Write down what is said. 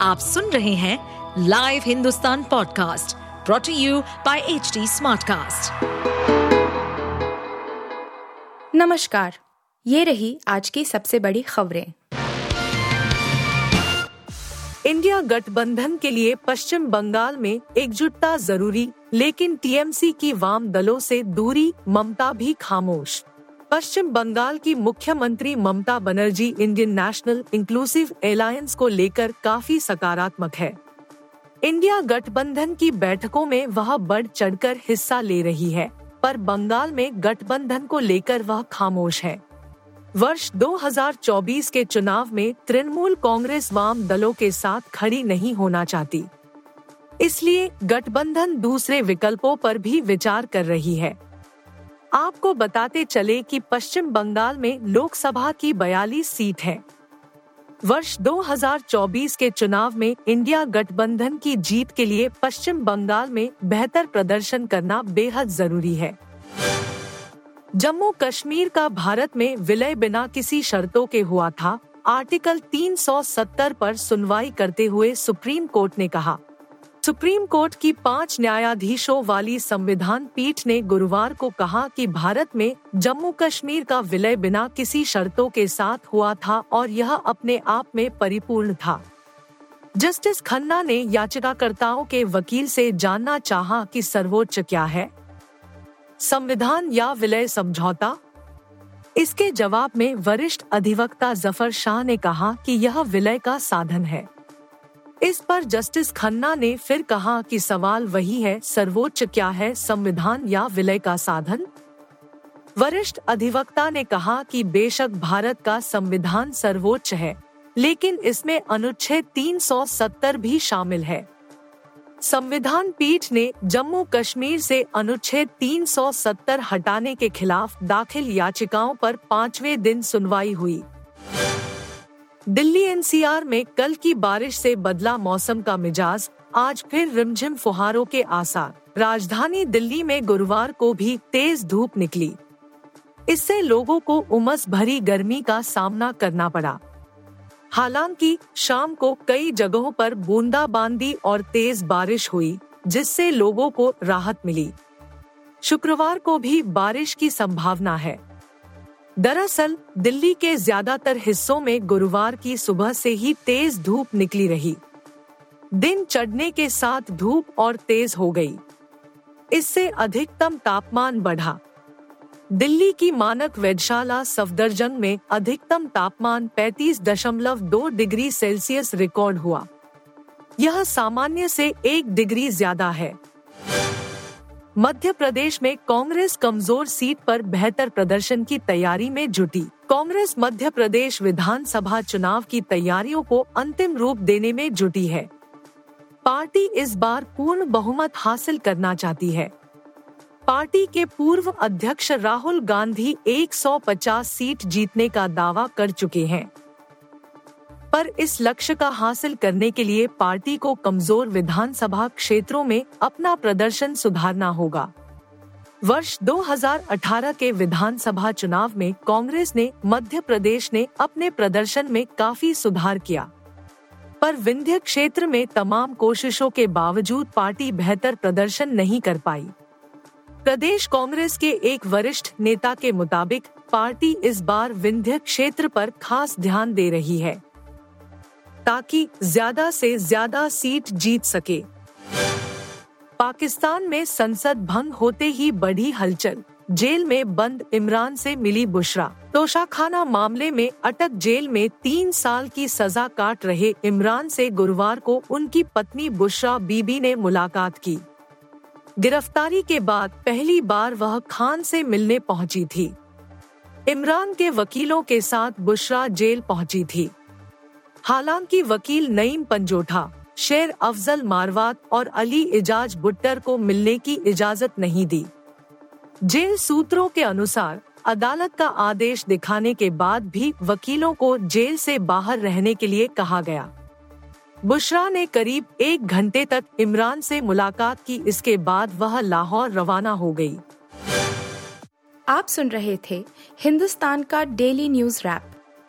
आप सुन रहे हैं live Hindustan podcast brought to you by H Smartcast. नमस्कार ये रही आज की सबसे बड़ी खबरें इंडिया गठबंधन के लिए पश्चिम बंगाल में एकजुटता ज़रूरी लेकिन टीएमसी की वाम दलों से दूरी ममता भी खामोश पश्चिम बंगाल की मुख्यमंत्री Mamata Banerjee Indian National Inclusive Alliance को लेकर काफ़ी सकारात्मक है। इंडिया गठबंधन की बैठकों में वह बढ़ चढ़कर हिस्सा ले रही है, पर बंगाल में गठबंधन को लेकर वह खामोश है। वर्ष 2024 के चुनाव में तृणमूल कांग्रेस वाम दलों के साथ खड़ी नहीं होना चाहती। इसलिए गठबंधन दूसरे विकल्पों पर भी विचार कर रही है। आपको बताते चले कि पश्चिम बंगाल में लोकसभा की 42 सीट है। वर्ष 2024 के चुनाव में इंडिया गठबंधन की जीत के लिए पश्चिम बंगाल में बेहतर प्रदर्शन करना बेहद ज़रूरी है। जम्मू कश्मीर का भारत में विलय बिना किसी शर्तों के हुआ था, आर्टिकल 370 पर सुनवाई करते हुए सुप्रीम कोर्ट ने कहा। सुप्रीम कोर्ट की पाँच न्यायाधीशों वाली संविधान पीठ ने गुरुवार को कहा कि भारत में जम्मू कश्मीर का विलय बिना किसी शर्तों के साथ हुआ था और यह अपने आप में परिपूर्ण था। जस्टिस खन्ना ने याचिकाकर्ताओं के वकील से जानना चाहा कि सर्वोच्च क्या है। संविधान या विलय समझौता? इसके जवाब में वरिष्ठ अधिवक्ता ज़फ़र शाह ने कहा कि यह विलय का साधन है। इस पर जस्टिस खन्ना ने फिर कहा कि सवाल वही है, सर्वोच्च क्या है, संविधान या विलय का साधन? वरिष्ठ अधिवक्ता ने कहा कि बेशक भारत का संविधान सर्वोच्च है, लेकिन इसमें अनुच्छेद 370 भी शामिल है। संविधान पीठ ने जम्मू कश्मीर से अनुच्छेद 370 हटाने के खिलाफ दाखिल याचिकाओं पर पाँचवें दिन सुनवाई हुई। दिल्ली एनसीआर में कल की बारिश से बदला मौसम का मिजाज, आज फिर रिमझिम फुहारों के आसार। राजधानी दिल्ली में गुरुवार को भी तेज धूप निकली। इससे लोगों को उमस भरी गर्मी का सामना करना पड़ा। हालाँकि शाम को कई जगहों पर बूंदाबांदी और तेज बारिश हुई, जिससे लोगों को राहत मिली। शुक्रवार को भी बारिश की संभावना है। दरअसल, दिल्ली के ज़्यादातर हिस्सों में गुरुवार की सुबह से ही तेज धूप निकली रही। दिन चढ़ने के साथ धूप और तेज हो गई। इससे अधिकतम तापमान बढ़ा। दिल्ली की मानक वेधशाला सफदरजंग में अधिकतम तापमान 35.2 डिग्री सेल्सियस रिकॉर्ड हुआ। यह सामान्य से एक डिग्री ज़्यादा है। मध्य प्रदेश में कांग्रेस कमज़ोर सीट पर बेहतर प्रदर्शन की तैयारी में जुटी। कांग्रेस मध्य प्रदेश विधानसभा चुनाव की तैयारियों को अंतिम रूप देने में जुटी है। पार्टी इस बार पूर्ण बहुमत हासिल करना चाहती है। पार्टी के पूर्व अध्यक्ष राहुल गांधी 150 सीट जीतने का दावा कर चुके हैं। पर इस लक्ष्य का हासिल करने के लिए पार्टी को कमज़ोर विधानसभा क्षेत्रों में अपना प्रदर्शन सुधारना होगा। वर्ष 2018 के विधानसभा चुनाव में कांग्रेस ने मध्य प्रदेश ने अपने प्रदर्शन में काफ़ी सुधार किया। पर विंध्य क्षेत्र में तमाम कोशिशों के बावजूद पार्टी बेहतर प्रदर्शन नहीं कर पाई। प्रदेश कांग्रेस के एक वरिष्ठ नेता के मुताबिक पार्टी इस बार विंध्य क्षेत्र पर खास ध्यान दे रही है। ताकि ज़्यादा से ज़्यादा सीट जीत सके। पाकिस्तान में संसद भंग होते ही बढ़ी हलचल। जेल में बंद इमरान से मिली बुशरा। तोशाखाना मामले में अटक जेल में तीन साल की सजा काट रहे इमरान से गुरुवार को उनकी पत्नी बुशरा बीबी ने मुलाकात की। गिरफ्तारी के बाद पहली बार वह खान से मिलने पहुँची थी। इमरान के वकीलों के साथ बुशरा जेल पहुँची थी। हालाँकि वकील नईम पंजोठा, शेर अफजल मारवात और अली इजाज बुट्टर को मिलने की इजाज़त नहीं दी। जेल सूत्रों के अनुसार, अदालत का आदेश दिखाने के बाद भी वकीलों को जेल से बाहर रहने के लिए कहा गया। बुशरा ने करीब एक घंटे तक इमरान से मुलाकात की, इसके बाद वह लाहौर रवाना हो गई। आप सुन रहे थे हिंदुस्तान का डेली न्यूज़ रैप।